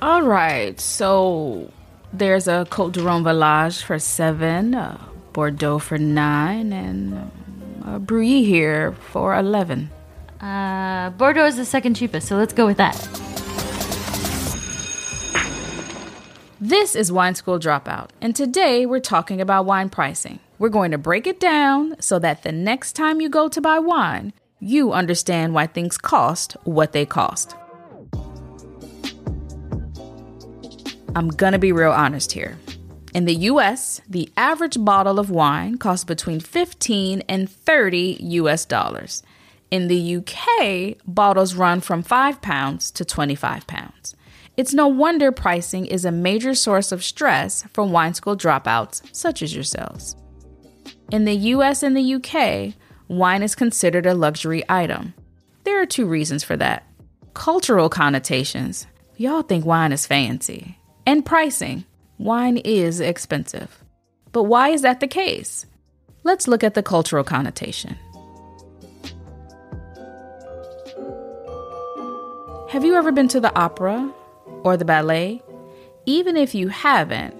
All right, so there's a Cote de Rhone Village for seven, uh, Bordeaux for nine, and uh, a Brouilly here for eleven. Uh, Bordeaux is the second cheapest, so let's go with that. This is Wine School Dropout, and today we're talking about wine pricing. We're going to break it down so that the next time you go to buy wine, you understand why things cost what they cost. I'm gonna be real honest here. In the US, the average bottle of wine costs between 15 and 30 US dollars. In the UK, bottles run from 5 pounds to 25 pounds. It's no wonder pricing is a major source of stress for wine school dropouts such as yourselves. In the US and the UK, wine is considered a luxury item. There are two reasons for that. Cultural connotations. Y'all think wine is fancy and pricing. Wine is expensive. But why is that the case? Let's look at the cultural connotation. Have you ever been to the opera or the ballet? Even if you haven't,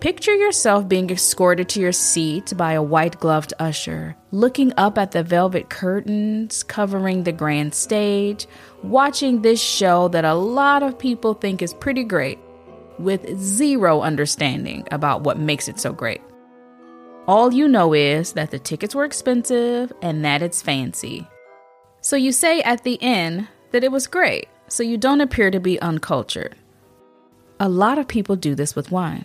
picture yourself being escorted to your seat by a white gloved usher, looking up at the velvet curtains covering the grand stage, watching this show that a lot of people think is pretty great with zero understanding about what makes it so great. All you know is that the tickets were expensive and that it's fancy. So you say at the end that it was great, so you don't appear to be uncultured. A lot of people do this with wine.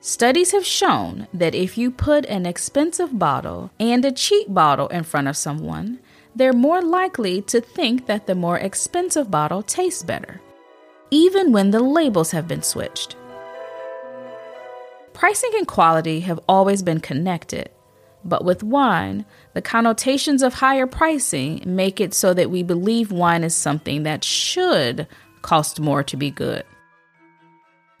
Studies have shown that if you put an expensive bottle and a cheap bottle in front of someone, they're more likely to think that the more expensive bottle tastes better even when the labels have been switched. Pricing and quality have always been connected, but with wine, the connotations of higher pricing make it so that we believe wine is something that should cost more to be good.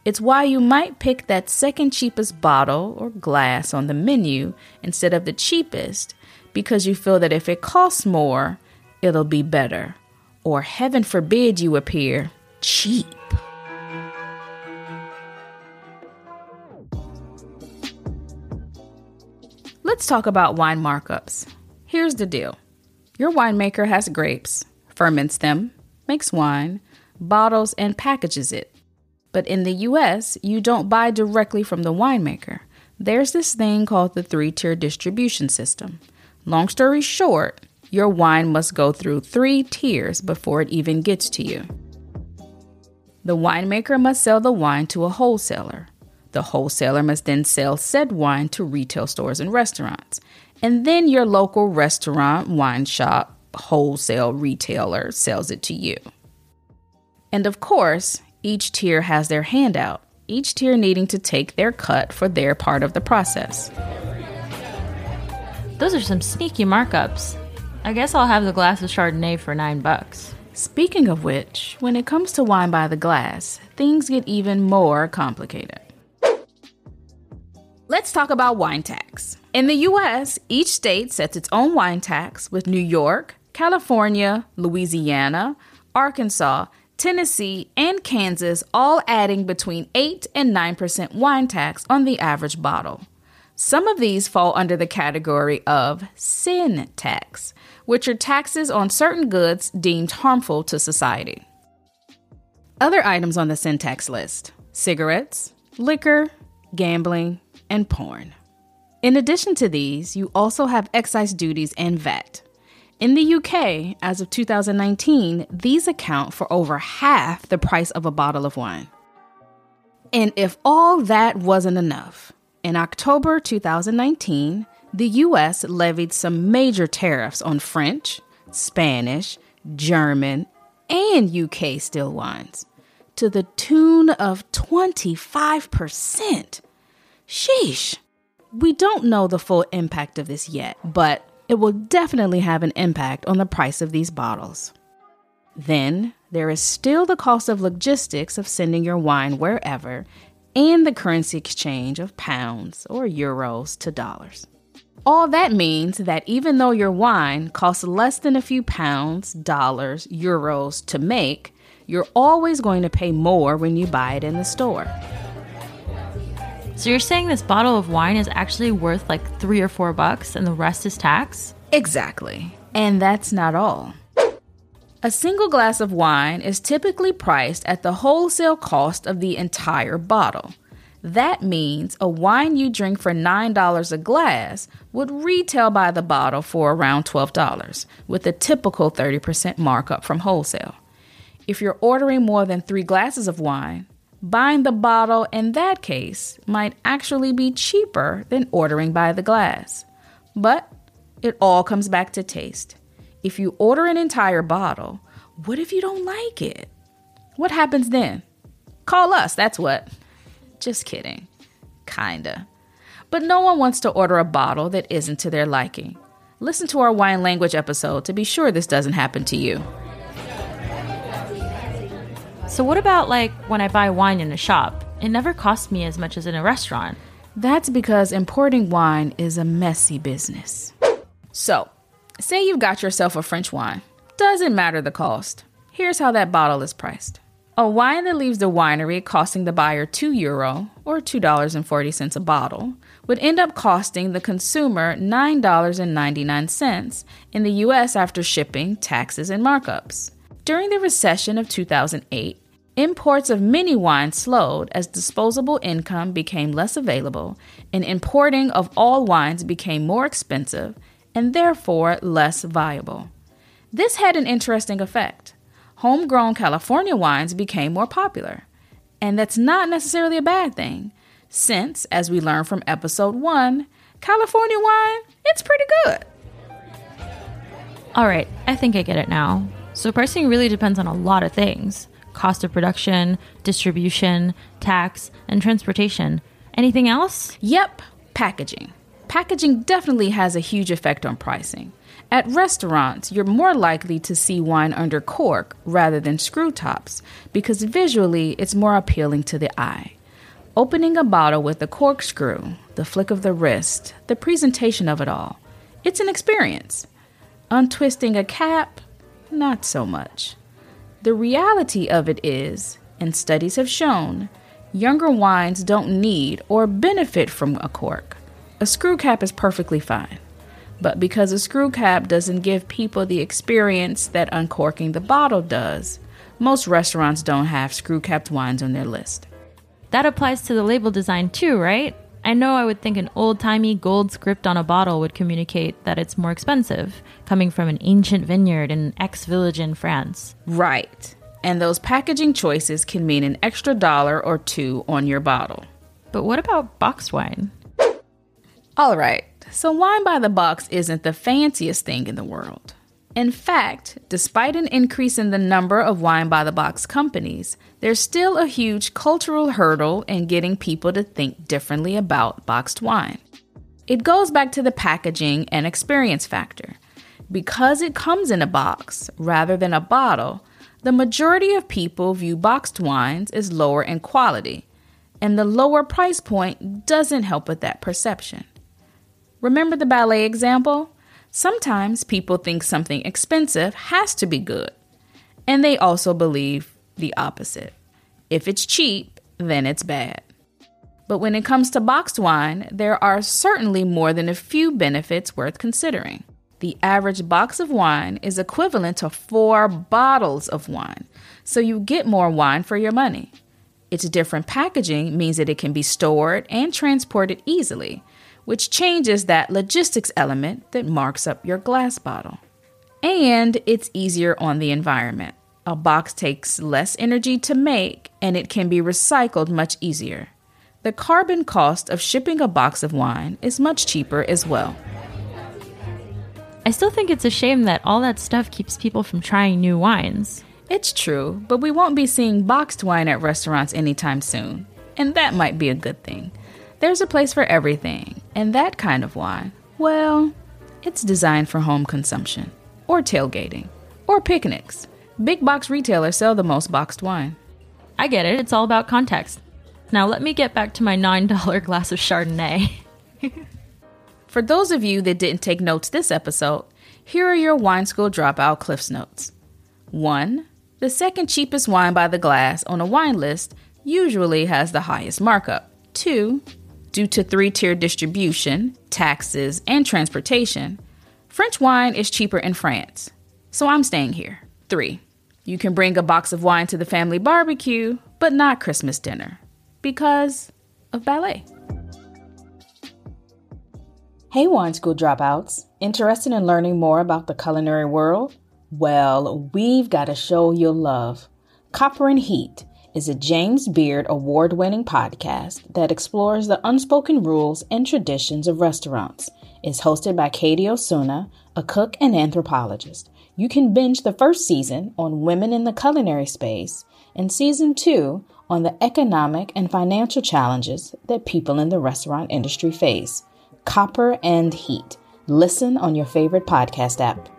It's why you might pick that second cheapest bottle or glass on the menu instead of the cheapest because you feel that if it costs more, it'll be better. Or heaven forbid you appear cheap. Let's talk about wine markups. Here's the deal your winemaker has grapes, ferments them, makes wine, bottles, and packages it. But in the US, you don't buy directly from the winemaker. There's this thing called the three tier distribution system. Long story short, your wine must go through three tiers before it even gets to you. The winemaker must sell the wine to a wholesaler. The wholesaler must then sell said wine to retail stores and restaurants. And then your local restaurant, wine shop, wholesale retailer sells it to you. And of course, each tier has their handout, each tier needing to take their cut for their part of the process. Those are some sneaky markups. I guess I'll have the glass of Chardonnay for nine bucks. Speaking of which, when it comes to wine by the glass, things get even more complicated. Let's talk about wine tax. In the US, each state sets its own wine tax, with New York, California, Louisiana, Arkansas, Tennessee, and Kansas all adding between 8 and 9% wine tax on the average bottle. Some of these fall under the category of sin tax, which are taxes on certain goods deemed harmful to society. Other items on the sin tax list cigarettes, liquor, gambling, and porn. In addition to these, you also have excise duties and VAT. In the UK, as of 2019, these account for over half the price of a bottle of wine. And if all that wasn't enough, in October 2019, the US levied some major tariffs on French, Spanish, German, and UK still wines to the tune of 25%. Sheesh. We don't know the full impact of this yet, but it will definitely have an impact on the price of these bottles. Then, there is still the cost of logistics of sending your wine wherever and the currency exchange of pounds or euros to dollars. All that means that even though your wine costs less than a few pounds, dollars, euros to make, you're always going to pay more when you buy it in the store. So you're saying this bottle of wine is actually worth like three or four bucks and the rest is tax? Exactly. And that's not all. A single glass of wine is typically priced at the wholesale cost of the entire bottle. That means a wine you drink for $9 a glass would retail by the bottle for around $12, with a typical 30% markup from wholesale. If you're ordering more than three glasses of wine, buying the bottle in that case might actually be cheaper than ordering by the glass. But it all comes back to taste. If you order an entire bottle, what if you don't like it? What happens then? Call us, that's what. Just kidding. Kinda. But no one wants to order a bottle that isn't to their liking. Listen to our wine language episode to be sure this doesn't happen to you. So, what about like when I buy wine in a shop? It never costs me as much as in a restaurant. That's because importing wine is a messy business. So, say you've got yourself a French wine. Doesn't matter the cost. Here's how that bottle is priced. A wine that leaves the winery costing the buyer 2 euro or $2.40 a bottle would end up costing the consumer $9.99 in the US after shipping, taxes, and markups. During the recession of 2008, imports of many wines slowed as disposable income became less available and importing of all wines became more expensive and therefore less viable. This had an interesting effect homegrown California wines became more popular. And that's not necessarily a bad thing, since, as we learned from episode one, California wine, it's pretty good. All right, I think I get it now. So pricing really depends on a lot of things cost of production, distribution, tax, and transportation. Anything else? Yep, packaging. Packaging definitely has a huge effect on pricing. At restaurants, you're more likely to see wine under cork rather than screw tops because visually it's more appealing to the eye. Opening a bottle with a corkscrew, the flick of the wrist, the presentation of it all, it's an experience. Untwisting a cap, not so much. The reality of it is, and studies have shown, younger wines don't need or benefit from a cork. A screw cap is perfectly fine. But because a screw cap doesn't give people the experience that uncorking the bottle does, most restaurants don't have screw capped wines on their list. That applies to the label design too, right? I know I would think an old timey gold script on a bottle would communicate that it's more expensive, coming from an ancient vineyard in an X village in France. Right. And those packaging choices can mean an extra dollar or two on your bottle. But what about boxed wine? All right, so, wine by the box isn't the fanciest thing in the world. In fact, despite an increase in the number of wine by the box companies, there's still a huge cultural hurdle in getting people to think differently about boxed wine. It goes back to the packaging and experience factor. Because it comes in a box rather than a bottle, the majority of people view boxed wines as lower in quality, and the lower price point doesn't help with that perception. Remember the ballet example? Sometimes people think something expensive has to be good, and they also believe the opposite. If it's cheap, then it's bad. But when it comes to boxed wine, there are certainly more than a few benefits worth considering. The average box of wine is equivalent to four bottles of wine, so you get more wine for your money. Its different packaging means that it can be stored and transported easily, which changes that logistics element that marks up your glass bottle. And it's easier on the environment. A box takes less energy to make and it can be recycled much easier. The carbon cost of shipping a box of wine is much cheaper as well. I still think it's a shame that all that stuff keeps people from trying new wines. It's true, but we won't be seeing boxed wine at restaurants anytime soon. And that might be a good thing. There's a place for everything, and that kind of wine, well, it's designed for home consumption, or tailgating, or picnics. Big box retailers sell the most boxed wine. I get it, it's all about context. Now let me get back to my $9 glass of Chardonnay. For those of you that didn't take notes this episode, here are your wine school dropout cliffs notes. 1. The second cheapest wine by the glass on a wine list usually has the highest markup. 2. Due to three tier distribution, taxes, and transportation, French wine is cheaper in France. So I'm staying here. 3. You can bring a box of wine to the family barbecue, but not Christmas dinner because of ballet. Hey, wine school dropouts. Interested in learning more about the culinary world? Well, we've got a show you'll love. Copper and Heat is a James Beard award winning podcast that explores the unspoken rules and traditions of restaurants. It's hosted by Katie Osuna, a cook and anthropologist. You can binge the first season on women in the culinary space and season two on the economic and financial challenges that people in the restaurant industry face. Copper and Heat. Listen on your favorite podcast app.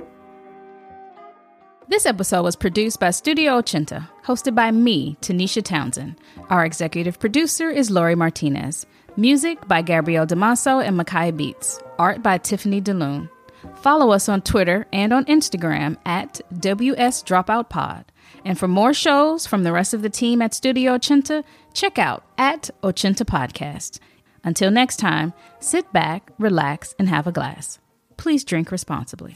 This episode was produced by Studio Ochenta, hosted by me, Tanisha Townsend. Our executive producer is Lori Martinez. Music by Gabrielle Damaso and Makai Beats. Art by Tiffany DeLune. Follow us on Twitter and on Instagram at WS Dropout Pod. And for more shows from the rest of the team at Studio Ochenta, check out at Ochenta Podcast. Until next time, sit back, relax, and have a glass. Please drink responsibly.